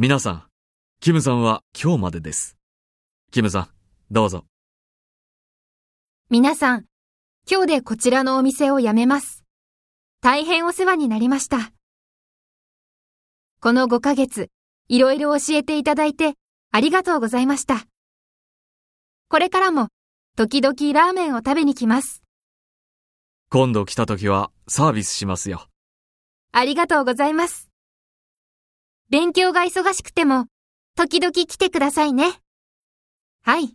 皆さん、キムさんは今日までです。キムさん、どうぞ。皆さん、今日でこちらのお店を辞めます。大変お世話になりました。この5ヶ月、いろいろ教えていただいてありがとうございました。これからも、時々ラーメンを食べに来ます。今度来た時はサービスしますよ。ありがとうございます。勉強が忙しくても、時々来てくださいね。はい。